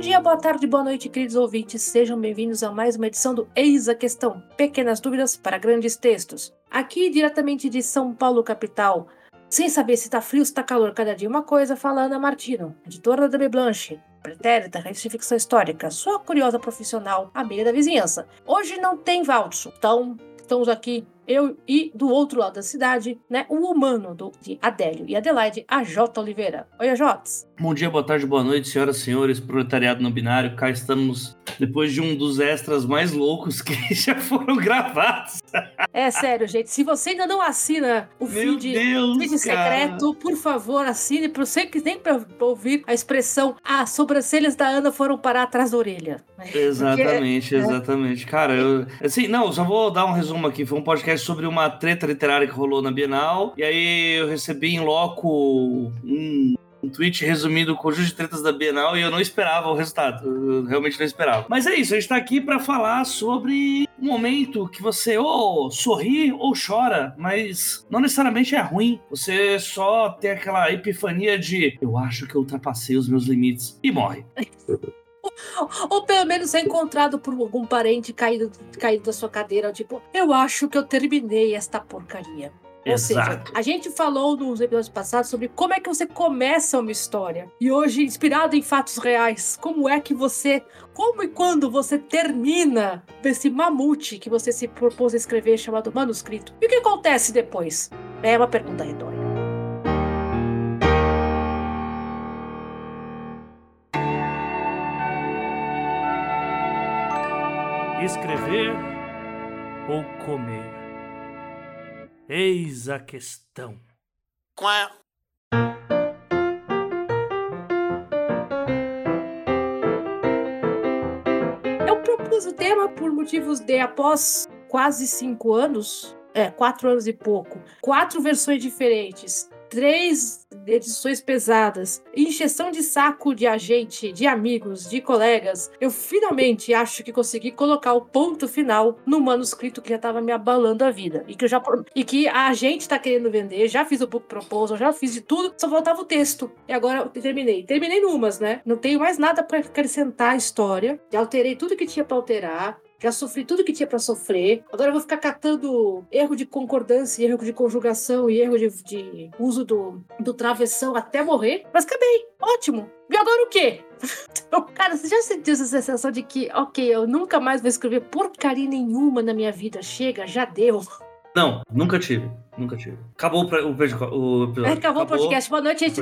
dia, boa tarde, boa noite, queridos ouvintes. Sejam bem-vindos a mais uma edição do Eis a Questão. Pequenas dúvidas para grandes textos. Aqui, diretamente de São Paulo, capital. Sem saber se tá frio ou se tá calor, cada dia uma coisa, fala Ana Martino, editora da B Blanche, pretérita, ficção histórica, sua curiosa profissional, amiga da vizinhança. Hoje não tem Valtso, então estamos aqui eu e do outro lado da cidade, né, o humano do, de Adélio e Adelaide, a J. Oliveira. Oi, Ajotes. Bom dia, boa tarde, boa noite, senhoras e senhores, proletariado não binário. Cá estamos depois de um dos extras mais loucos que já foram gravados. É sério, gente. Se você ainda não assina o Meu feed, Deus, feed secreto, por favor, assine. Para você que nem para ouvir a expressão as sobrancelhas da Ana foram parar atrás da orelha. Exatamente, Porque, é, exatamente. Cara, eu. Assim, não, só vou dar um resumo aqui. Foi um podcast sobre uma treta literária que rolou na Bienal. E aí eu recebi em loco um um tweet resumindo o conjunto de tretas da Bienal e eu não esperava o resultado. Eu realmente não esperava. Mas é isso, a gente tá aqui para falar sobre um momento que você ou sorri ou chora, mas não necessariamente é ruim. Você só tem aquela epifania de eu acho que eu ultrapassei os meus limites e morre. Ou pelo menos é encontrado por algum parente caído, caído da sua cadeira, tipo, eu acho que eu terminei esta porcaria. Ou seja, Exato. a gente falou nos episódios passados sobre como é que você começa uma história. E hoje, inspirado em fatos reais, como é que você, como e quando você termina esse mamute que você se propôs a escrever chamado manuscrito. E o que acontece depois? É uma pergunta retórica. Escrever ou comer? Eis a questão. Eu propus o tema por motivos de após quase cinco anos, é, quatro anos e pouco, quatro versões diferentes, três edições pesadas, injeção de saco de agente, de amigos, de colegas, eu finalmente acho que consegui colocar o ponto final no manuscrito que já estava me abalando a vida. E que, eu já, e que a gente tá querendo vender, já fiz o book proposal, já fiz de tudo, só faltava o texto. E agora eu terminei. Terminei numas, né? Não tenho mais nada para acrescentar à história. Já alterei tudo que tinha para alterar. Já sofri tudo que tinha para sofrer. Agora eu vou ficar catando erro de concordância, erro de conjugação e erro de, de uso do, do travessão até morrer. Mas acabei. Ótimo. E agora o quê? Então, cara, você já sentiu essa sensação de que, ok, eu nunca mais vou escrever porcaria nenhuma na minha vida? Chega, já deu. Não, nunca tive. Nunca tive. Acabou o, o, episódio. Acabou o podcast. Boa noite, gente.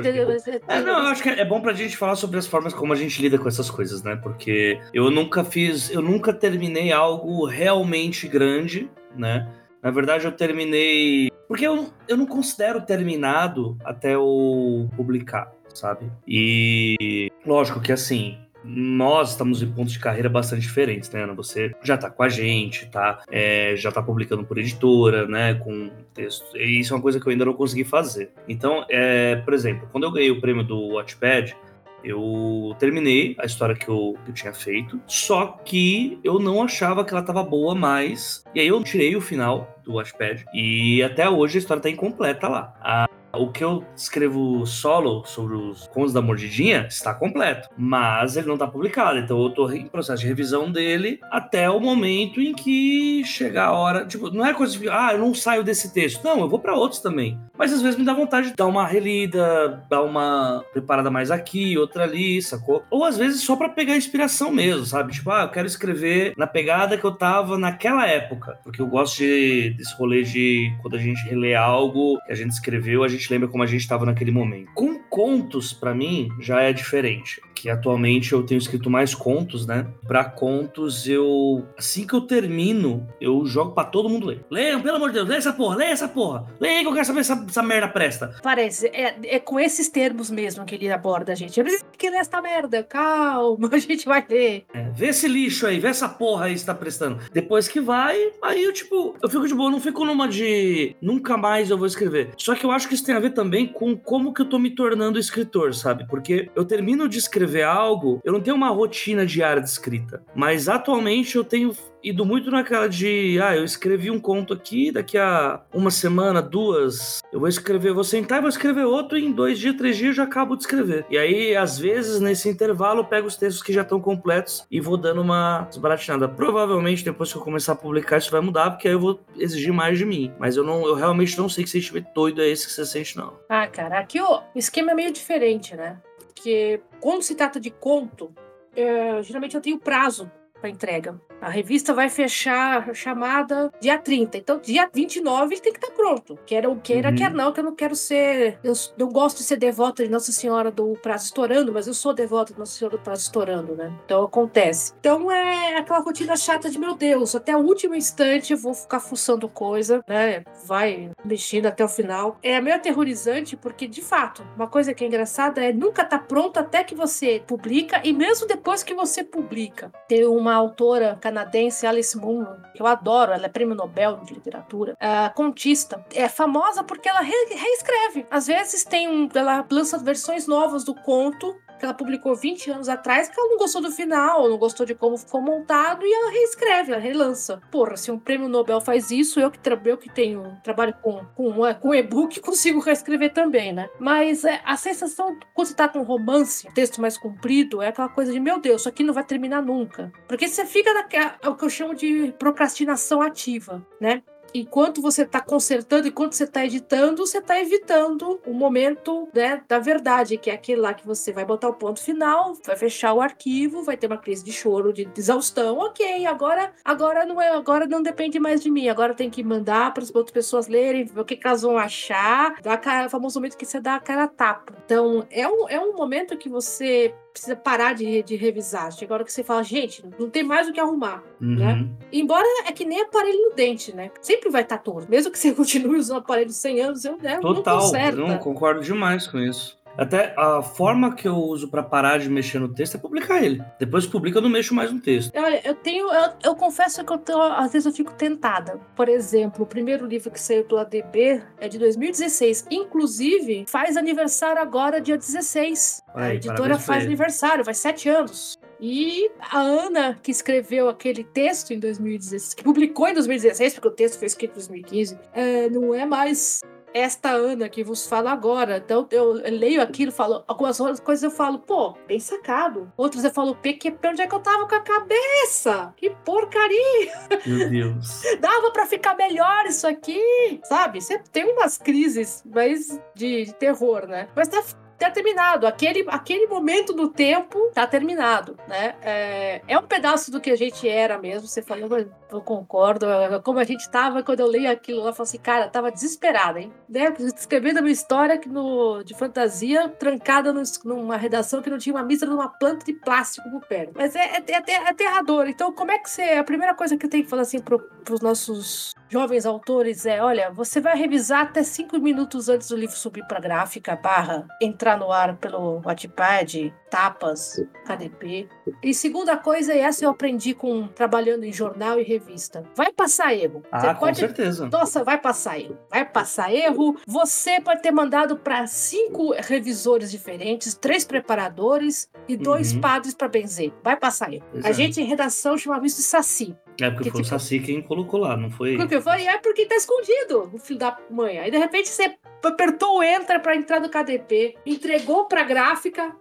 É, não, eu acho que é bom pra gente falar sobre as formas como a gente lida com essas coisas, né? Porque eu nunca fiz, eu nunca terminei algo realmente grande, né? Na verdade, eu terminei. Porque eu, eu não considero terminado até eu publicar, sabe? E lógico que assim. Nós estamos em pontos de carreira bastante diferentes, né, Ana? Você já tá com a gente, tá? É, já tá publicando por editora, né? Com texto. E isso é uma coisa que eu ainda não consegui fazer. Então, é, por exemplo, quando eu ganhei o prêmio do Watchpad, eu terminei a história que eu, que eu tinha feito, só que eu não achava que ela tava boa mais. E aí eu tirei o final do Watchpad e até hoje a história tá incompleta lá. A- o que eu escrevo solo sobre os contos da mordidinha está completo, mas ele não está publicado. Então eu tô em processo de revisão dele até o momento em que chegar a hora. Tipo, não é coisa de, ah, eu não saio desse texto. Não, eu vou para outros também. Mas às vezes me dá vontade de dar uma relida, dar uma preparada mais aqui, outra ali, sacou? Ou às vezes só para pegar inspiração mesmo, sabe? Tipo, ah, eu quero escrever na pegada que eu tava naquela época. Porque eu gosto de, desse rolê de quando a gente relê algo que a gente escreveu, a gente lembra como a gente estava naquele momento. Com contos, para mim, já é diferente. Que atualmente eu tenho escrito mais contos, né? Pra contos, eu. Assim que eu termino, eu jogo pra todo mundo ler. Leiam, pelo amor de Deus, lê essa porra, lê essa porra. Leia que eu quero saber se essa, essa merda presta. Parece, é, é com esses termos mesmo que ele aborda a gente. Eu preciso que ler esta merda, calma, a gente vai ler. É, vê esse lixo aí, vê essa porra aí se tá prestando. Depois que vai, aí eu, tipo, eu fico de boa, não fico numa de nunca mais eu vou escrever. Só que eu acho que isso tem a ver também com como que eu tô me tornando escritor, sabe? Porque eu termino de escrever escrever algo, eu não tenho uma rotina diária de escrita. Mas atualmente eu tenho ido muito naquela de, ah, eu escrevi um conto aqui, daqui a uma semana, duas, eu vou escrever, vou sentar e vou escrever outro, e em dois dias, três dias eu já acabo de escrever. E aí, às vezes, nesse intervalo, eu pego os textos que já estão completos e vou dando uma desbaratinada. Provavelmente, depois que eu começar a publicar, isso vai mudar, porque aí eu vou exigir mais de mim. Mas eu não, eu realmente não sei que sentimento doido é esse que você sente, não. Ah, cara, aqui o esquema é meio diferente, né? Porque quando se trata de conto, é, geralmente eu tenho prazo para entrega. A revista vai fechar a chamada dia 30. Então, dia 29 ele tem que estar tá pronto. Quer ou queira, uhum. quer não, que eu não quero ser. Eu não gosto de ser devota de Nossa Senhora do Prazo Estourando, mas eu sou devota de Nossa Senhora do Prazo Estourando, né? Então acontece. Então é aquela rotina chata de meu Deus, até o último instante eu vou ficar fuçando coisa, né? Vai mexendo até o final. É meio aterrorizante, porque, de fato, uma coisa que é engraçada é nunca tá pronto até que você publica, e mesmo depois que você publica. Tem uma autora canadense Alice Munro, que eu adoro, ela é prêmio Nobel de literatura, contista. É famosa porque ela re reescreve. Às vezes tem um, ela lança versões novas do conto que ela publicou 20 anos atrás, que ela não gostou do final, não gostou de como ficou montado, e ela reescreve, ela relança. Porra, se um prêmio Nobel faz isso, eu que, eu que tenho, trabalho com, com, é, com e-book, consigo reescrever também, né? Mas é, a sensação, quando você tá com romance, texto mais comprido, é aquela coisa de, meu Deus, isso aqui não vai terminar nunca. Porque você fica naquela, é o que eu chamo de procrastinação ativa, né? Enquanto você está consertando, enquanto você está editando, você está evitando o momento né, da verdade, que é aquele lá que você vai botar o ponto final, vai fechar o arquivo, vai ter uma crise de choro, de exaustão. Ok, agora, agora não é, agora não depende mais de mim. Agora tem que mandar para as outras pessoas lerem, ver o que, que elas vão achar. Dá cara, o famoso momento que você dá a cara tapa. Então é um, é um momento que você precisa parar de, de revisar. Chega a hora que você fala, gente, não tem mais o que arrumar, uhum. né? Embora é que nem aparelho no dente, né? Sempre vai estar tá torto. Mesmo que você continue usando aparelho 100 anos, eu, né, Total, não conserta. Não, concordo demais com isso. Até a forma que eu uso para parar de mexer no texto é publicar ele. Depois que publica, eu não mexo mais no texto. Olha, eu tenho. Eu, eu confesso que eu tô, às vezes eu fico tentada. Por exemplo, o primeiro livro que saiu pela DB é de 2016. Inclusive, faz aniversário agora, dia 16. Aí, a editora faz aniversário, vai sete anos. E a Ana, que escreveu aquele texto em 2016, que publicou em 2016, porque o texto foi escrito em 2015, é, não é mais esta Ana que vos fala agora. Então eu, leio aquilo, falo algumas outras coisas eu falo, pô, bem sacado. Outras eu falo, PQP, onde é que eu tava com a cabeça? Que porcaria! Meu Deus. Dava para ficar melhor isso aqui, sabe? Você tem umas crises, mas de, de terror, né? Mas tá tá terminado. Aquele, aquele momento do tempo tá terminado, né? É, é um pedaço do que a gente era mesmo. Você falou, eu concordo. Como a gente tava quando eu leio aquilo lá, eu falo assim, cara, tava desesperada, hein? Né? Escrevendo uma história que no, de fantasia, trancada no, numa redação que não tinha uma missa numa planta de plástico por perto. Mas é, é, é, é aterrador. Então, como é que você. A primeira coisa que eu tenho que falar assim pro, pros nossos jovens autores é: olha, você vai revisar até cinco minutos antes do livro subir pra gráfica, barra, entrar no ar pelo Wattpad, Tapas, KDP. E segunda coisa, e essa eu aprendi com trabalhando em jornal e revista. Vai passar erro. Ah, Você com pode... certeza. Nossa, vai passar erro. Vai passar erro. Você pode ter mandado para cinco revisores diferentes, três preparadores e dois uhum. padres para benzer. Vai passar erro. Exato. A gente em redação chamava isso de saci. É porque que, foi tipo, o Saci quem colocou lá, não foi? Porque foi, é porque tá escondido, o filho da mãe. Aí de repente você apertou o enter para entrar no KDP, entregou pra gráfica,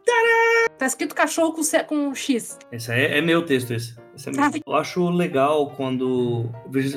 tá escrito cachorro com, com um X. Esse é, é meu texto, esse. É eu acho legal quando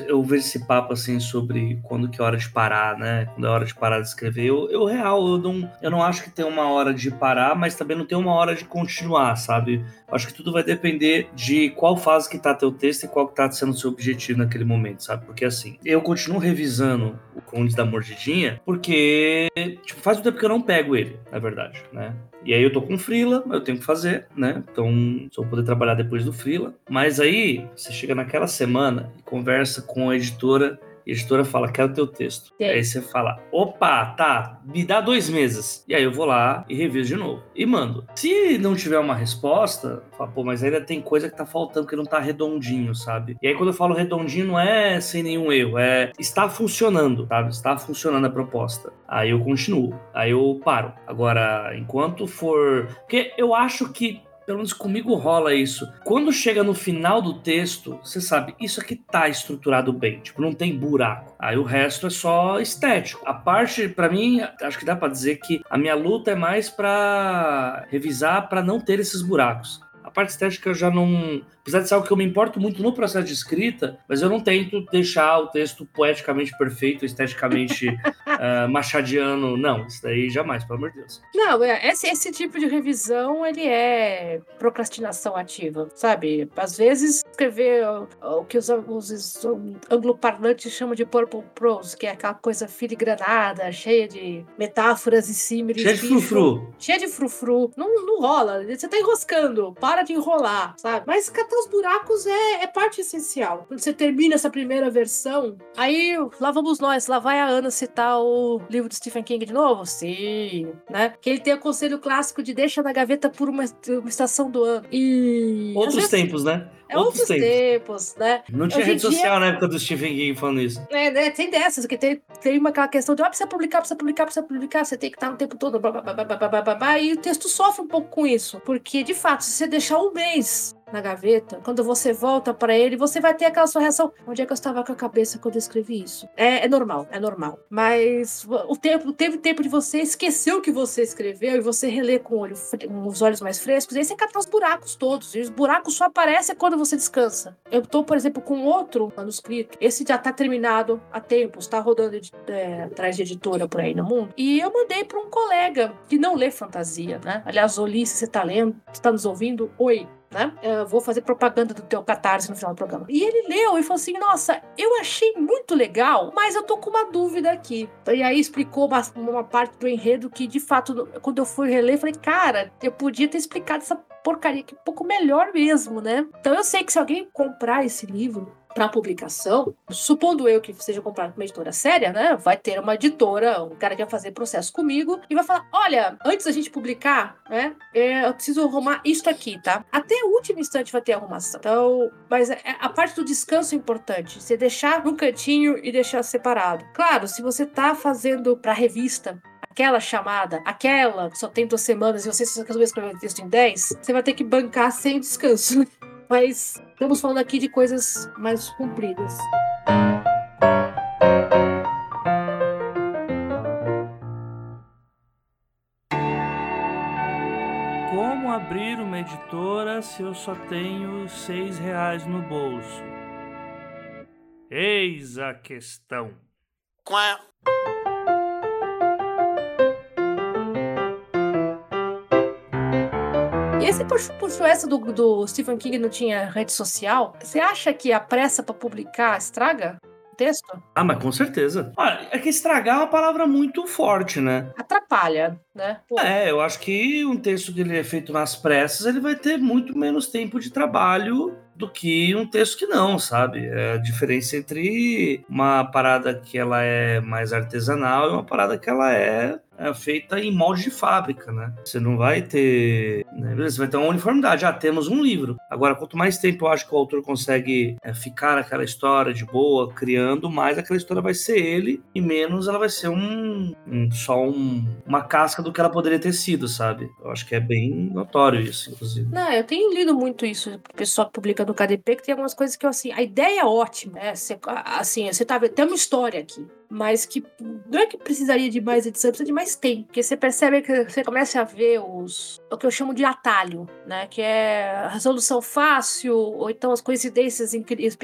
eu vejo, esse papo assim sobre quando que é hora de parar, né? Quando é hora de parar de escrever. Eu, eu real, eu não, eu não acho que tem uma hora de parar, mas também não tem uma hora de continuar, sabe? Eu acho que tudo vai depender de qual fase que tá teu texto e qual que tá sendo o seu objetivo naquele momento, sabe? Porque assim, eu continuo revisando o Conde da Mordidinha porque, tipo, faz um tempo que eu não pego ele, na verdade, né? E aí eu tô com frila, eu tenho que fazer, né? Então, só vou poder trabalhar depois do frila. Mas aí, você chega naquela semana e conversa com a editora a editora fala, quero teu texto. Sim. Aí você fala, opa, tá, me dá dois meses. E aí eu vou lá e reviso de novo. E mando. Se não tiver uma resposta, fala, pô, mas ainda tem coisa que tá faltando, que não tá redondinho, sabe? E aí quando eu falo redondinho, não é sem nenhum erro, é está funcionando, sabe? Está funcionando a proposta. Aí eu continuo. Aí eu paro. Agora, enquanto for. Porque eu acho que pelo menos comigo rola isso. Quando chega no final do texto, você sabe, isso aqui tá estruturado bem, tipo, não tem buraco. Aí o resto é só estético. A parte, para mim, acho que dá para dizer que a minha luta é mais para revisar para não ter esses buracos. A parte estética eu já não, apesar de ser algo que eu me importo muito no processo de escrita, mas eu não tento deixar o texto poeticamente perfeito, esteticamente uh, machadiano. Não, isso daí jamais, pelo amor de Deus. Não, é, esse, esse tipo de revisão, ele é procrastinação ativa, sabe? Às vezes, escrever o que os, os angloparlantes chamam de purple prose, que é aquela coisa filigranada, cheia de metáforas e símiles. Cheia de frufru. Cheia de frufru. Não, não rola. Você tá enroscando. Para de enrolar, sabe? Mas os buracos é, é parte essencial. Quando você termina essa primeira versão, aí lá vamos nós, lá vai a Ana citar o livro do Stephen King de novo? Sim, né? Que ele tem o conselho clássico de deixa na gaveta por uma, uma estação do ano. E. Outros vezes, tempos, né? É outros, tempos. tempos. né? Não tinha Hoje rede dia... social na época do Stephen King falando isso. É, né? Tem dessas, que tem, tem uma aquela questão de, ah, precisa publicar, precisa publicar, precisa publicar, você tem que estar o tempo todo, blá, blá, blá, blá, blá, blá, blá, e o texto sofre um pouco com isso. Porque, de fato, se você deixar um mês na gaveta, quando você volta para ele, você vai ter aquela sua reação. Onde é que eu estava com a cabeça quando eu escrevi isso? É, é normal, é normal. Mas o tempo teve tempo de você esquecer o que você escreveu e você reler com, olho, com os olhos mais frescos. E aí você cata os buracos todos. E os buracos só aparecem quando você descansa. Eu estou, por exemplo, com outro manuscrito. Esse já está terminado há tempos, está rodando de, é, atrás de editora por aí no mundo. E eu mandei para um colega que não lê fantasia, né? Aliás, Ulisses, você está lendo? Você está nos ouvindo? Oi, né? Eu vou fazer propaganda do teu catarse no final do programa. E ele leu e falou assim: Nossa, eu achei muito legal, mas eu tô com uma dúvida aqui. E aí explicou uma, uma parte do enredo que, de fato, quando eu fui reler, falei: Cara, eu podia ter explicado essa porcaria aqui um pouco melhor mesmo, né? Então eu sei que se alguém comprar esse livro, para publicação, supondo eu que seja comprado por uma editora séria, né? Vai ter uma editora, um cara que vai fazer processo comigo e vai falar: olha, antes da gente publicar, né? É, eu preciso arrumar isto aqui, tá? Até o último instante vai ter arrumação. Então, mas é, a parte do descanso é importante. Você deixar no cantinho e deixar separado. Claro, se você tá fazendo para revista, aquela chamada, aquela que só tem duas semanas e você só resolver escrever o texto em 10, você vai ter que bancar sem descanso. Mas estamos falando aqui de coisas mais compridas. Como abrir uma editora se eu só tenho seis reais no bolso? Eis a questão. Quá. E esse puxou essa do, do Stephen King não tinha rede social. Você acha que a pressa para publicar estraga? texto? Ah, mas com certeza. Olha, é que estragar é uma palavra muito forte, né? Atrapalha, né? Pô. É, eu acho que um texto que ele é feito nas pressas, ele vai ter muito menos tempo de trabalho do que um texto que não, sabe? É a diferença entre uma parada que ela é mais artesanal e uma parada que ela é é feita em molde de fábrica, né? Você não vai ter. Né? Você vai ter uma uniformidade. Ah, temos um livro. Agora, quanto mais tempo eu acho que o autor consegue é, ficar naquela história de boa, criando, mais aquela história vai ser ele e menos ela vai ser um, um só um, uma casca do que ela poderia ter sido, sabe? Eu acho que é bem notório isso, inclusive. Não, eu tenho lido muito isso. O pessoal que publica no KDP, que tem algumas coisas que eu, assim, a ideia é ótima, né? Você, assim, você tá vendo, tem uma história aqui mas que não é que precisaria de mais edição, precisa de mais tempo, porque você percebe que você começa a ver os o que eu chamo de atalho, né, que é resolução fácil ou então as coincidências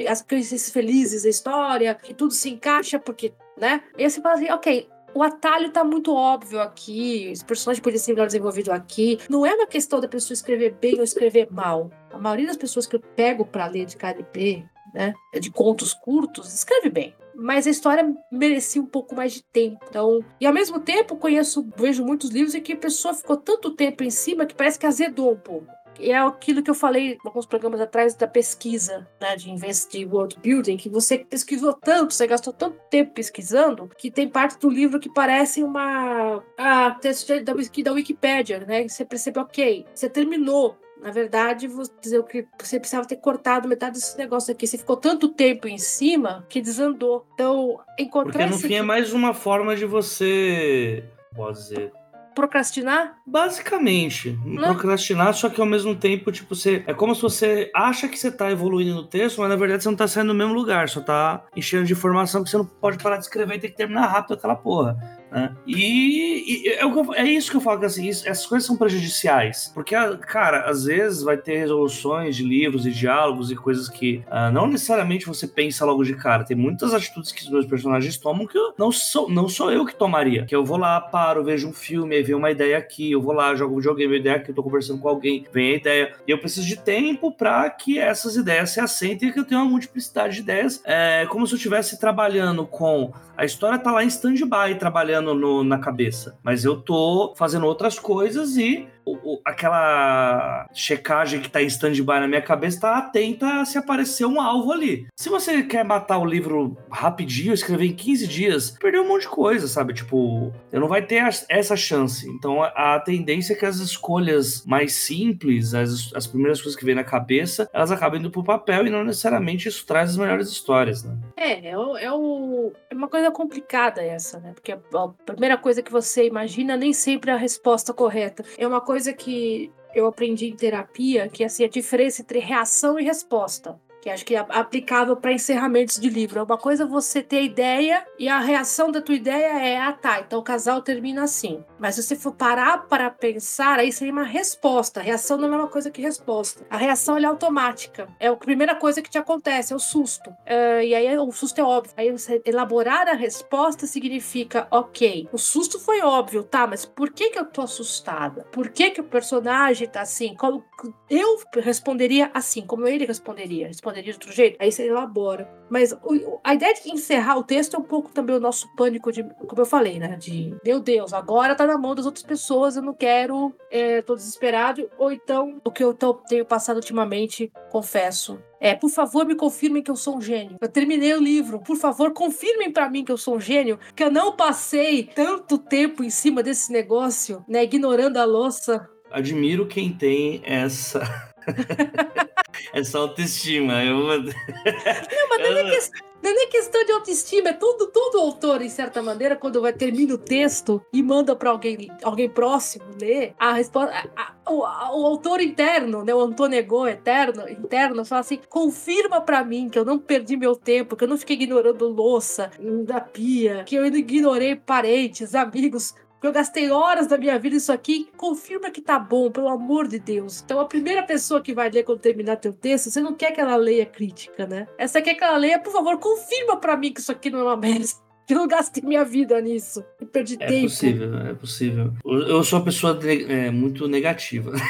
as coincidências felizes da história, que tudo se encaixa porque, né? E você fala assim, OK, o atalho tá muito óbvio aqui, os personagens poderiam ser melhor desenvolvidos aqui. Não é uma questão da pessoa escrever bem ou escrever mal. A maioria das pessoas que eu pego para ler de KDP, né, de contos curtos, escreve bem mas a história merecia um pouco mais de tempo. Então, e ao mesmo tempo, conheço, vejo muitos livros em que a pessoa ficou tanto tempo em cima que parece que azedou um pouco. É aquilo que eu falei alguns programas atrás da pesquisa, né, de Invest World Building, que você pesquisou tanto, você gastou tanto tempo pesquisando, que tem parte do livro que parece uma ah, texto da, da Wikipédia, né? Você percebe, ok, você terminou na verdade, você dizer que você precisava ter cortado metade desse negócio aqui. Você ficou tanto tempo em cima que desandou. Então, encontrar Porque no fim é mais uma forma de você, pode dizer, procrastinar? Basicamente, Né? procrastinar, só que ao mesmo tempo, tipo, você. É como se você acha que você tá evoluindo no texto, mas na verdade você não tá saindo do mesmo lugar, só tá enchendo de informação que você não pode parar de escrever e tem que terminar rápido aquela porra. Né? E, e é, é isso que eu falo, que assim, isso- essas coisas são prejudiciais. Porque, ah, cara, às vezes vai ter resoluções de livros e diálogos e coisas que ah, não necessariamente você pensa logo de cara. Tem muitas atitudes que os meus personagens tomam que eu, não, sou, não sou eu que tomaria. Que eu vou lá, paro, vejo um filme, aí vem uma ideia aqui, eu vou lá, jogo um videogame, uma ideia aqui, eu tô conversando com alguém, vem a ideia. E eu preciso de tempo pra que essas ideias se assentem e que eu tenha uma multiplicidade de ideias. É como se eu estivesse trabalhando com. A história tá lá em stand-by, trabalhando no- na cabeça. Mas eu tô fazendo outras coisas e o- aquela checagem que tá em stand-by na minha cabeça tá atenta se aparecer um alvo ali. Se você quer matar o livro rapidinho, escrever em 15 dias, perdeu um monte de coisa, sabe? Tipo, eu não vai ter essa chance. Então a, a tendência é que as escolhas mais simples, as, as primeiras coisas que vem na cabeça, elas acabem indo pro papel e não necessariamente isso traz as melhores histórias, né? É, é, o- é, o- é uma coisa complicada essa, né? Porque a, a primeira coisa que você imagina nem sempre é a resposta correta. É uma coisa que eu aprendi em terapia, que é assim, a diferença entre reação e resposta. Que acho que é aplicável para encerramentos de livro. É uma coisa você ter ideia e a reação da tua ideia é, ah tá, então o casal termina assim. Mas se você for parar para pensar, aí seria uma resposta. A reação não é a mesma coisa que resposta. A reação é automática. É a primeira coisa que te acontece, é o susto. Ah, e aí o susto é óbvio. Aí você elaborar a resposta significa, ok, o susto foi óbvio, tá, mas por que que eu tô assustada? Por que que o personagem tá assim? Como eu responderia assim, como ele responderia? Responderia de outro jeito? Aí você elabora. Mas a ideia de encerrar o texto é um pouco também o nosso pânico de, como eu falei, né? De, meu Deus, agora tá na mão das outras pessoas, eu não quero, é, tô desesperado. Ou então, o que eu tô- tenho passado ultimamente, confesso, é, por favor, me confirmem que eu sou um gênio. Eu terminei o livro. Por favor, confirmem pra mim que eu sou um gênio, que eu não passei tanto tempo em cima desse negócio, né, ignorando a louça. Admiro quem tem essa. essa autoestima. Eu... Não, mas não é, nem ques- não é nem questão de autoestima, é tudo, todo autor, em certa maneira, quando vai termina o texto e manda pra alguém, alguém próximo ler, a resposta. a- a- o, a- o autor interno, né? O Antonegô eterno, interno, fala assim: confirma pra mim que eu não perdi meu tempo, que eu não fiquei ignorando louça da pia, que eu ignorei parentes, amigos. Que eu gastei horas da minha vida isso aqui, confirma que tá bom, pelo amor de Deus. Então, a primeira pessoa que vai ler quando terminar teu texto, você não quer que ela leia crítica, né? Essa quer que ela leia, por favor, confirma pra mim que isso aqui não é uma merda. Que eu não gastei minha vida nisso. E perdi É tempo. possível, é possível. Eu sou uma pessoa é, muito negativa.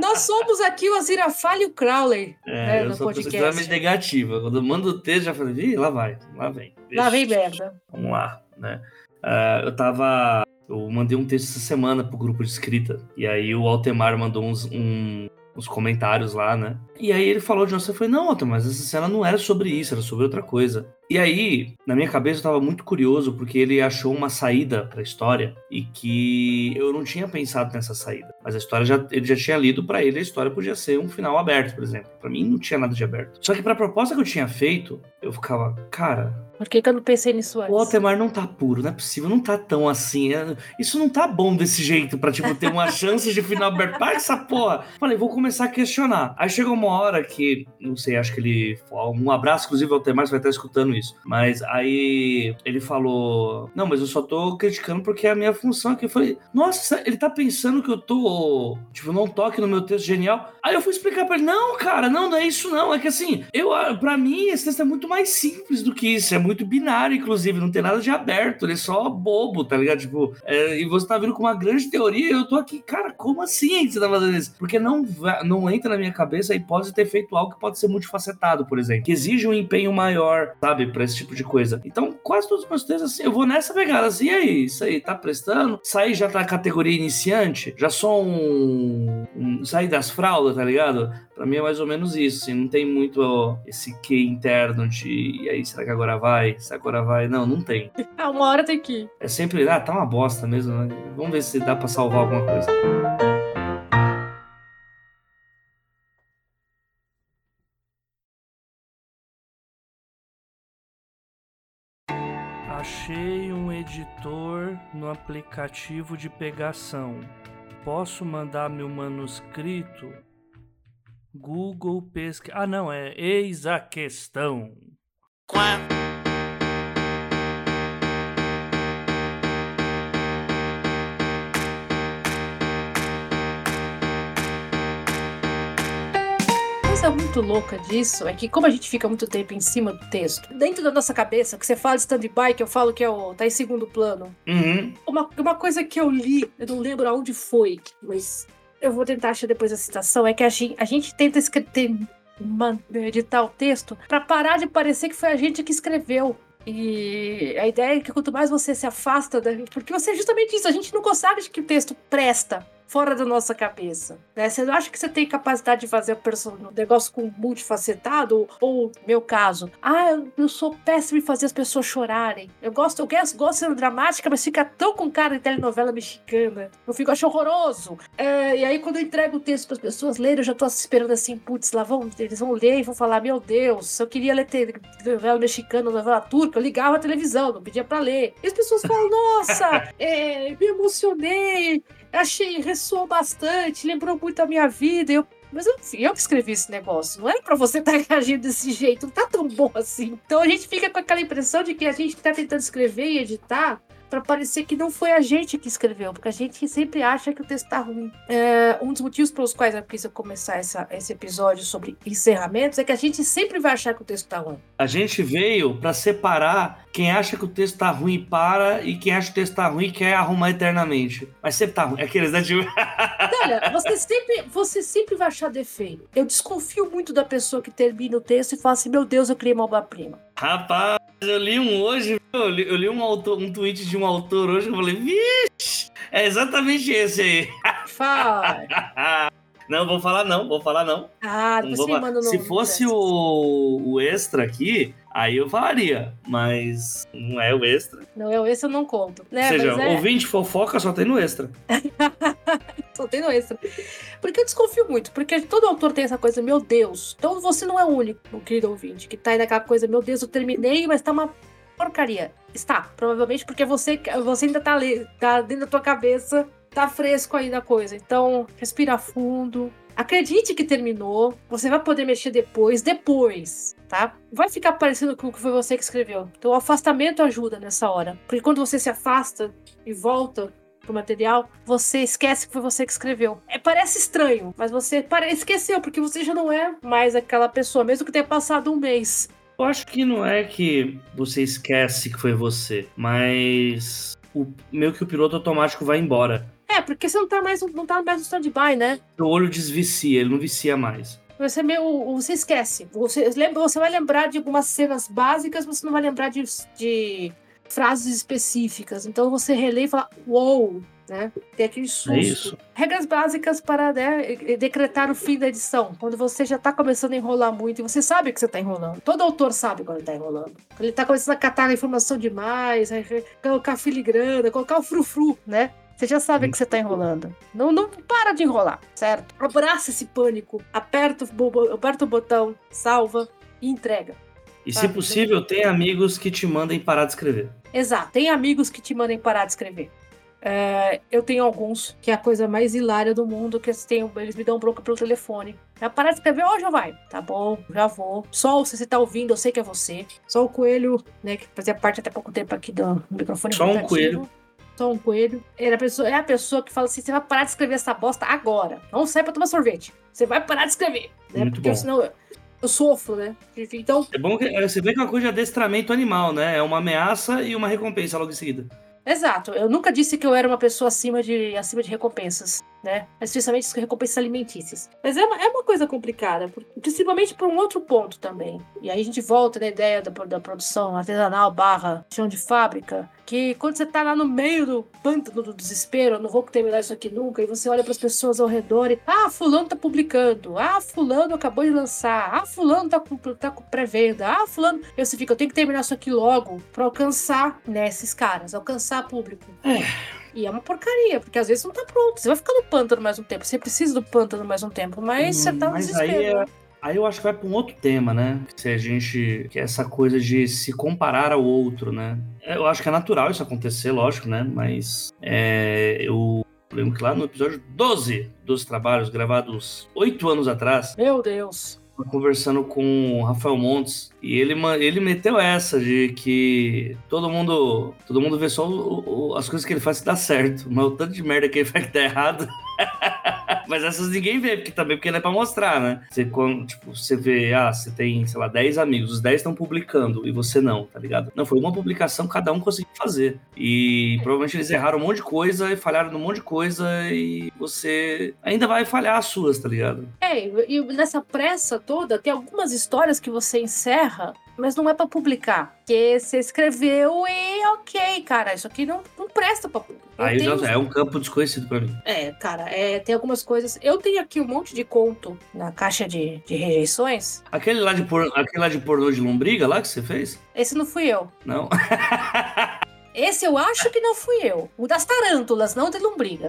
Nós somos aqui o Azirafale e o Crowley. É, É, eu no sou uma pessoa podcast. extremamente negativa. Quando eu mando o texto, já falei, Ih, lá vai, lá vem. Lá vem merda. Vamos lá, né? Ah, eu tava. Eu mandei um texto essa semana pro grupo de escrita. E aí o Altemar mandou uns, um- uns comentários lá, né? E aí ele falou de novo. Eu falei, não, Altemar, mas essa cena não era sobre isso, era sobre outra coisa. E aí, na minha cabeça, eu tava muito curioso, porque ele achou uma saída pra história e que eu não tinha pensado nessa saída. Mas a história já, ele já tinha lido pra ele, a história podia ser um final aberto, por exemplo. Pra mim não tinha nada de aberto. Só que pra proposta que eu tinha feito, eu ficava, cara, Por que, que eu não pensei nisso antes? o Altemar não tá puro, não é possível, não tá tão assim. é- Isso não tá bom desse jeito pra, tipo, ter uma chance de final aberto. Para essa porra! Falei, vou começar a questionar. Aí chegou uma hora que, não sei, acho que ele. Um abraço, inclusive, ao Altemar, você vai estar escutando isso. Mas aí ele falou: Não, mas eu só tô criticando porque é a minha função aqui. Eu falei, nossa, ele tá pensando que eu tô. Tipo, não toque no meu texto genial. Aí eu fui explicar pra ele: Não, cara, não, não é isso não. É que assim, eu, pra mim, esse texto é muito mais simples do que isso. É muito binário, inclusive, não tem nada de aberto. Ele é só bobo, tá ligado? Tipo, é, e você tá vindo com uma grande teoria e eu tô aqui, cara, como assim você tá fazendo isso? Porque não, não entra na minha cabeça a hipótese de ter feito algo que pode ser multifacetado, por exemplo, que exige um empenho maior, sabe, pra esse tipo de coisa. Então, quase todos os meus textos, assim, eu vou nessa pegada, assim, e aí, isso aí, tá prestando? Saí já tá categoria iniciante? Já sou um. um saí das fraldas, tá ligado? Pra mim é mais ou menos isso, assim, não tem muito ó, esse que interno de. E aí, será que agora vai? Será que agora vai? Não, não tem. Ah, uma hora tem que ir. É sempre, ah, tá uma bosta mesmo, né? Vamos ver se dá pra salvar alguma coisa. No aplicativo de pegação. Posso mandar meu manuscrito? Google pesquisa. Ah, não, é eis a questão. Coisa muito louca disso é que, como a gente fica muito tempo em cima do texto, dentro da nossa cabeça, que você fala de stand-by, que eu falo que é o, tá em segundo plano. Uhum. Uma, uma coisa que eu li, eu não lembro aonde foi, mas eu vou tentar achar depois a citação, é que a gente, a gente tenta escrever, editar o texto para parar de parecer que foi a gente que escreveu. E a ideia é que quanto mais você se afasta da porque você é justamente isso, a gente não consegue de que o texto presta fora da nossa cabeça. Né? Você acha que você tem capacidade de fazer um negócio com multifacetado? Ou, meu caso, ah, eu sou péssimo em fazer as pessoas chorarem. Eu gosto, eu gosto, de ser dramática, mas fica tão com cara de telenovela mexicana. Eu fico, acho horroroso. É, e aí, quando eu entrego o texto para as pessoas lerem, eu já tô esperando assim, putz, lá vão, eles vão ler e vão falar, meu Deus, eu queria ler novela mexicana, novela turca, eu ligava a televisão, não pedia para ler. E as pessoas falam, nossa, é, me emocionei, achei, ressoou bastante, lembrou muito a minha vida. Eu, mas eu, eu que escrevi esse negócio, não era para você estar tá reagindo desse jeito, não tá tão bom assim. Então a gente fica com aquela impressão de que a gente tá tentando escrever e editar para parecer que não foi a gente que escreveu, porque a gente sempre acha que o texto tá ruim. É, um dos motivos pelos quais eu quis começar essa, esse episódio sobre encerramentos é que a gente sempre vai achar que o texto tá ruim. A gente veio para separar quem acha que o texto tá ruim para e quem acha que o texto tá ruim quer arrumar eternamente. Mas sempre tá ruim. Aqueles, né? Olha, você sempre, você sempre vai achar defeito. Eu desconfio muito da pessoa que termina o texto e fala assim: meu Deus, eu criei uma obra-prima. Rapaz, eu li um hoje, eu li, eu li um, autor, um tweet de um autor hoje, eu falei, vixe, é exatamente esse aí. Fala. Não, vou falar não, vou falar não. Ah, não você manda o Se fosse o, o extra aqui, aí eu falaria, mas não é o extra. Não é o extra, eu não conto. Né? Ou seja, Mas é... ouvinte fofoca só tem no extra. só tem extra. Porque eu desconfio muito, porque todo autor tem essa coisa, meu Deus. Então você não é o único, querido ouvinte, que tá aí naquela coisa, meu Deus, eu terminei, mas tá uma porcaria. Está, provavelmente porque você, você ainda tá, ali, tá dentro da tua cabeça tá fresco ainda a coisa. Então, respira fundo. Acredite que terminou. Você vai poder mexer depois, depois, tá? Vai ficar parecendo que foi você que escreveu. Então, o afastamento ajuda nessa hora. Porque quando você se afasta e volta pro material, você esquece que foi você que escreveu. É, parece estranho, mas você pare... esqueceu, porque você já não é mais aquela pessoa, mesmo que tenha passado um mês. Eu acho que não é que você esquece que foi você, mas o meio que o piloto automático vai embora. É, porque você não tá mais, não tá mais no stand-by, né? O olho desvicia, ele não vicia mais. Você meio. Você esquece. Você, lembra, você vai lembrar de algumas cenas básicas, você não vai lembrar de, de frases específicas. Então você relê e fala, uou, wow, né? Tem aquele susto. É. Regras básicas para né, decretar o fim da edição. Quando você já tá começando a enrolar muito e você sabe que você tá enrolando. Todo autor sabe quando ele tá enrolando. Ele tá começando a catar a informação demais, colocar filigrana, colocar o frufru, né? Você já sabe que você tá enrolando. Não, não para de enrolar, certo? Abraça esse pânico, aperta o, aperta o botão, salva e entrega. E se possível, tem amigos que te mandem parar de escrever. Exato, tem amigos que te mandem parar de escrever. É, eu tenho alguns que é a coisa mais hilária do mundo, que eles, têm, eles me dão bronca pelo telefone. Já parar de escrever, ó, oh, já vai. Tá bom, já vou. Sol, se você tá ouvindo, eu sei que é você. Só o coelho, né, que fazia parte até pouco tempo aqui do microfone. Só um coelho só um coelho. Ele é, a pessoa, é a pessoa que fala assim: você vai parar de escrever essa bosta agora. Não sai pra tomar sorvete. Você vai parar de escrever. Né? Muito Porque bom. senão eu, sofro, né? Então. É bom que é, você vê que é uma coisa de adestramento animal, né? É uma ameaça e uma recompensa logo em seguida. Exato. Eu nunca disse que eu era uma pessoa acima de, acima de recompensas, né? Especialmente recompensas alimentícias. Mas é uma, é uma coisa complicada, principalmente por um outro ponto também. E aí a gente volta na ideia da, da produção artesanal barra chão de fábrica, que quando você tá lá no meio do pântano do desespero, eu não vou terminar isso aqui nunca, e você olha para as pessoas ao redor e, ah, fulano tá publicando, ah, fulano acabou de lançar, ah, fulano tá com, tá com pré-venda, ah, fulano... E você fica, eu tenho que terminar isso aqui logo para alcançar, né, esses caras, alcançar público. É. E é uma porcaria, porque às vezes não tá pronto. Você vai ficar no pântano mais um tempo. Você precisa do pântano mais um tempo, mas hum, você tá no mas desespero. Aí é, Aí eu acho que vai para um outro tema, né? Se a gente. Que é essa coisa de se comparar ao outro, né? Eu acho que é natural isso acontecer, lógico, né? Mas é, eu lembro que lá no episódio 12 dos trabalhos, gravados oito anos atrás. Meu Deus! Conversando com o Rafael Montes e ele, ele meteu essa de que todo mundo todo mundo vê só o, o, as coisas que ele faz que dá certo, mas o tanto de merda que ele faz que dá errado Mas essas ninguém vê, porque também porque não é pra mostrar, né? Você, quando, tipo, você vê, ah, você tem, sei lá, 10 amigos, os 10 estão publicando e você não, tá ligado? Não, foi uma publicação cada um conseguiu fazer. E provavelmente eles erraram um monte de coisa e falharam num monte de coisa e você ainda vai falhar as suas, tá ligado? É, e nessa pressa toda, tem algumas histórias que você encerra mas não é para publicar. Porque você escreveu e ok, cara, isso aqui não, não presta pra publicar. Aí tenho... é um campo desconhecido para mim. É, cara, é, tem algumas coisas. Eu tenho aqui um monte de conto na caixa de, de rejeições. Aquele lá de, por... Aquele lá de pornô de lombriga lá que você fez? Esse não fui eu. Não. Esse eu acho que não fui eu. O das tarântulas, não de lombriga.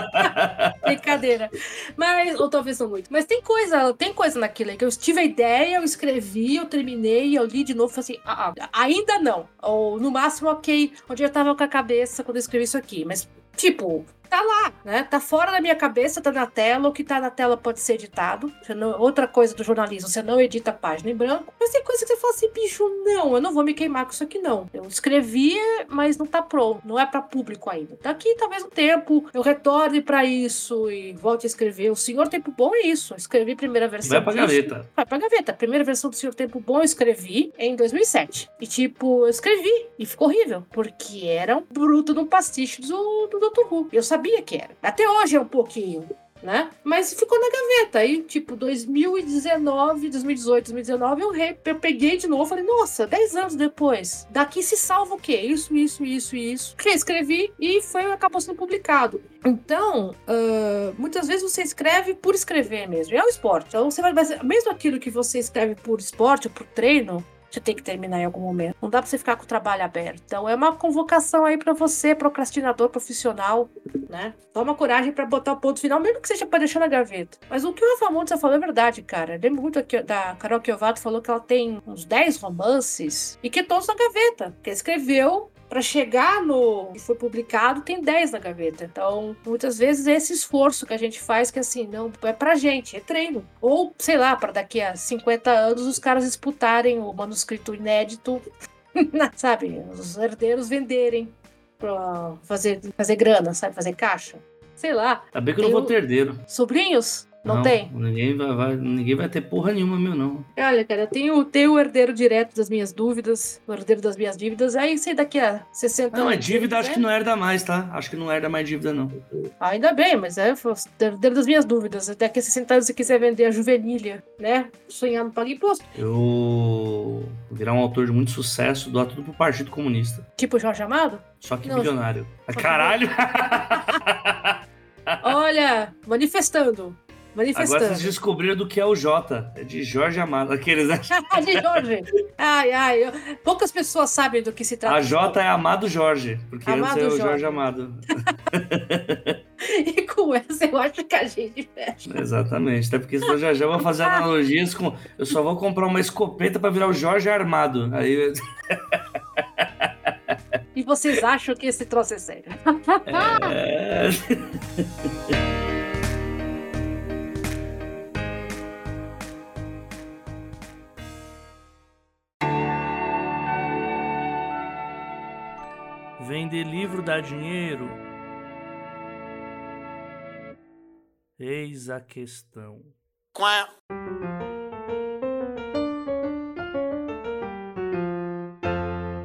Brincadeira. Mas, ou talvez não muito. Mas tem coisa, tem coisa naquilo aí que eu tive a ideia, eu escrevi, eu terminei, eu li de novo e falei assim: ah, ah, ainda não. Ou no máximo, ok, onde eu tava com a cabeça quando eu escrevi isso aqui. Mas, tipo, tá lá, né? Tá fora da minha cabeça, tá na tela. O que tá na tela pode ser editado. Não, outra coisa do jornalismo, você não edita a página em branco. Mas tem coisa que você fala assim, bicho, não, eu não vou me queimar com isso aqui, não. Eu escrevi, mas não tá pronto. Não é para público ainda. Daqui talvez um tempo eu retorne para isso e volte a escrever. O Senhor Tempo Bom é isso. Eu escrevi primeira versão. Vai pra disso. gaveta. Vai pra gaveta. A primeira versão do Senhor Tempo Bom eu escrevi em 2007. E tipo, eu escrevi e ficou horrível. Porque era um bruto no pastiche do, do Dr. Who. Eu sabia sabia que era. Até hoje é um pouquinho. Né? Mas ficou na gaveta. Aí, tipo, 2019, 2018, 2019, eu, re, eu peguei de novo falei, nossa, 10 anos depois, daqui se salva o quê? Isso, isso, isso, isso. Reescrevi e foi, acabou sendo publicado. Então, uh, muitas vezes você escreve por escrever mesmo. É o esporte. Então, você vai, mesmo aquilo que você escreve por esporte por treino, você tem que terminar em algum momento. Não dá para você ficar com o trabalho aberto. Então é uma convocação aí para você, procrastinador profissional, né? Toma coragem para botar o ponto final, mesmo que seja para deixar na gaveta. Mas o que o Rafa Montes falou é verdade, cara. lembro muito aqui da Carol Kiovato falou que ela tem uns 10 romances e que todos na gaveta. Que escreveu para chegar no que foi publicado, tem 10 na gaveta. Então, muitas vezes esse esforço que a gente faz, que assim, não é pra gente, é treino. Ou, sei lá, para daqui a 50 anos os caras disputarem o manuscrito inédito, sabe? Os herdeiros venderem pra fazer, fazer grana, sabe? Fazer caixa. Sei lá. Tá bem que eu não vou ter herdeiro. Sobrinhos? Não, não, tem? Ninguém vai, vai, ninguém vai ter porra nenhuma, meu, não. Olha, cara, eu tenho, tenho o herdeiro direto das minhas dúvidas, o herdeiro das minhas dívidas, aí sei daqui a 60 não, anos. Não, dívida acho que não herda mais, tá? Acho que não herda mais dívida, não. Ainda bem, mas é o herdeiro das minhas dúvidas. Daqui a 60 anos, se quiser vender a juvenilha, né? Sonhar não paga imposto. Eu virar um autor de muito sucesso, doar tudo pro Partido Comunista. Tipo Jorge Amado? Só que não, bilionário. Caralho! Olha, manifestando. Manifestando. Agora vocês descobriram do que é o J. É de Jorge Amado. Aqueles, né? de Jorge. Ai, ai. Eu... Poucas pessoas sabem do que se trata. A J é Amado Jorge, porque Amado antes é o Jorge, Amado. e com essa eu acho que a gente fecha. Exatamente. Até porque senão já já vou fazer analogias com. Eu só vou comprar uma escopeta para virar o Jorge Armado. Aí. E vocês acham que esse troço é sério? É... Dá dinheiro? Eis a questão. Quá.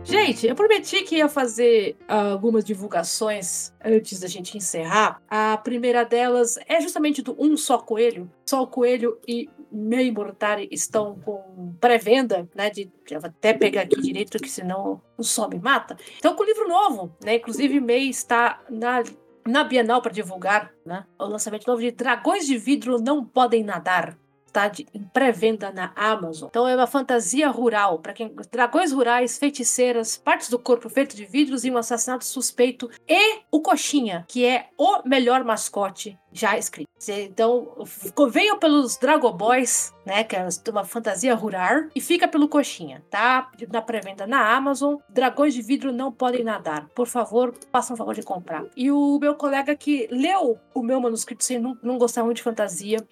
Gente, eu prometi que ia fazer algumas divulgações antes da gente encerrar. A primeira delas é justamente do Um Só Coelho. Só o Coelho e Meio Mortari estão com pré-venda, né? De, vou até pegar aqui direito, que senão o sol me mata. Então, com livro novo, né? Inclusive, Meio está na na Bienal para divulgar né, o lançamento novo de Dragões de Vidro Não Podem Nadar está em pré-venda na Amazon. Então é uma fantasia rural, para quem dragões rurais, feiticeiras, partes do corpo feito de vidros e um assassinato suspeito e o coxinha, que é o melhor mascote já escritos. Então, venham pelos Dragon Boys, né? Que é uma fantasia rural, e fica pelo Coxinha, tá? Na pré-venda na Amazon. Dragões de vidro não podem nadar. Por favor, façam o favor de comprar. E o meu colega que leu o meu manuscrito sem não, não gostar muito de fantasia,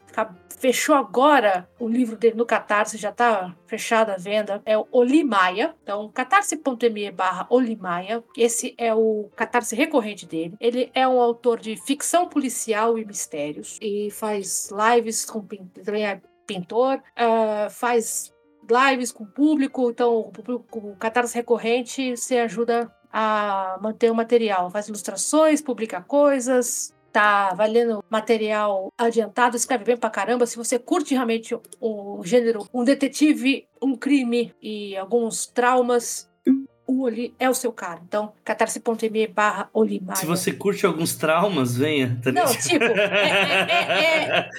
fechou agora o livro dele no Catarse, já tá fechada a venda, é o Olimaia. Então, catarse.me barra Olimaia. Esse é o catarse recorrente dele. Ele é um autor de ficção policial e mistérios e faz lives com é pintor, uh, faz lives com o público, então o, catarse recorrente você ajuda a manter o material, faz ilustrações, publica coisas, tá valendo material adiantado, escreve bem pra caramba. Se você curte realmente o gênero, um detetive, um crime e alguns traumas, o Oli é o seu cara. Então, catarse.me barra Olimaia. Se você curte alguns traumas, venha. Tá Não, tipo, é, é, é, é,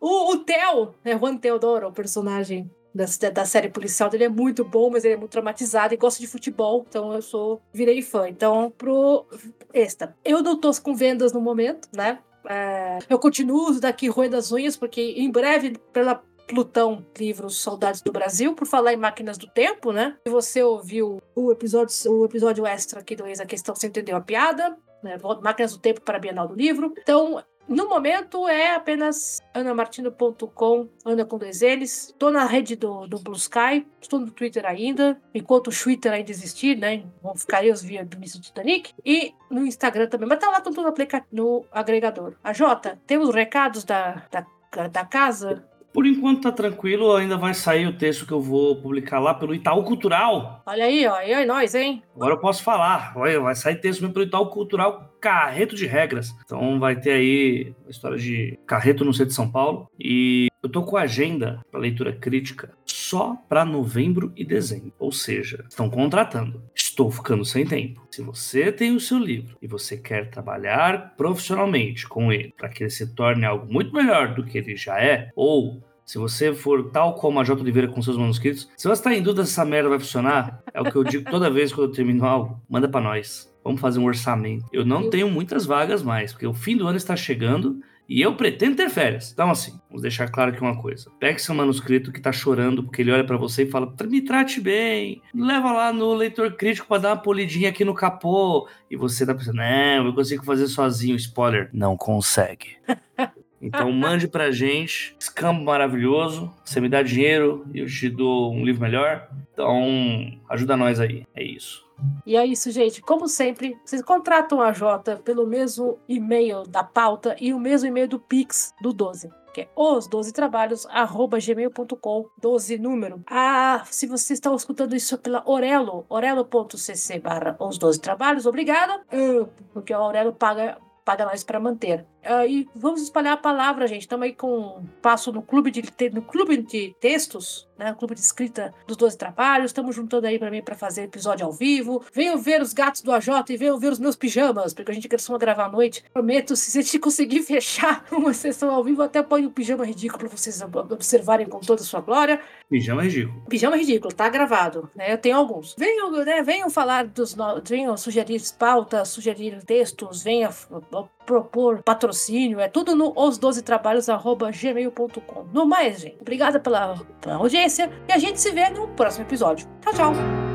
o, o Theo, né, Juan Teodoro, o personagem da, da série policial dele é muito bom, mas ele é muito traumatizado e gosta de futebol, então eu sou virei fã. Então, pro esta, eu não tô com vendas no momento, né? É, eu continuo daqui roendo as unhas, porque em breve, pela Plutão Livros Saudades do Brasil, por falar em máquinas do tempo, né? Se você ouviu o episódio, o episódio extra aqui do Ex a Questão, você entendeu a piada, né? Máquinas do Tempo para a Bienal do Livro. Então, no momento é apenas anamartino.com, Ana com dois L's. Estou na rede do, do Blue Sky, estou no Twitter ainda, enquanto o Twitter ainda existir, né? Vão ficar os via do Miss Titanic. E no Instagram também, mas tá lá tudo no, no agregador. A Jota, temos recados da, da, da casa? Por enquanto tá tranquilo, ainda vai sair o texto que eu vou publicar lá pelo Itaú Cultural. Olha aí, ó, e aí nós, hein? Agora eu posso falar. Olha, vai sair texto pelo Itaú Cultural Carreto de Regras. Então vai ter aí a história de Carreto no centro de São Paulo. E eu tô com a agenda para leitura crítica só para novembro e dezembro. Ou seja, estão contratando. Estou ficando sem tempo. Se você tem o seu livro e você quer trabalhar profissionalmente com ele para que ele se torne algo muito melhor do que ele já é, ou se você for tal como a J. Oliveira com seus manuscritos, se você está em dúvida se essa merda vai funcionar, é o que eu digo toda vez quando eu termino algo, manda para nós. Vamos fazer um orçamento. Eu não tenho muitas vagas mais, porque o fim do ano está chegando e eu pretendo ter férias. Então, assim, vamos deixar claro aqui uma coisa. Pegue seu manuscrito que tá chorando porque ele olha para você e fala: me trate bem, leva lá no leitor crítico para dar uma polidinha aqui no capô. E você tá pensando: não, eu consigo fazer sozinho. Spoiler: não consegue. Então mande pra gente, escambo maravilhoso. Você me dá dinheiro e eu te dou um livro melhor. Então ajuda nós aí. É isso. E é isso, gente. Como sempre, vocês contratam a Jota pelo mesmo e-mail da pauta e o mesmo e-mail do Pix do 12 que é os 12 trabalhos, arroba gmail.com, 12 número. Ah, se você está escutando isso pela Orelo, orelo.cc barra os 12 trabalhos, obrigada, ah, porque a Orelo paga paga nós para manter. E vamos espalhar a palavra, gente. Estamos aí com passo no clube de no clube de textos, né? Clube de escrita dos 12 trabalhos. Estamos juntando aí para mim para fazer episódio ao vivo. Venham ver os gatos do AJ e venham ver os meus pijamas, porque a gente costuma gravar à noite. Prometo, se a gente conseguir fechar uma sessão ao vivo, até põe um pijama ridículo para vocês observarem com toda a sua glória. Pijama ridículo. Pijama ridículo, tá gravado, né? Eu tenho alguns. Venham, né? Venham falar dos venham sugerir pautas, sugerir textos, venham propor patrocínio, é tudo no os12trabalhos@gmail.com. No mais, gente, obrigada pela, pela audiência e a gente se vê no próximo episódio. Tchau, tchau.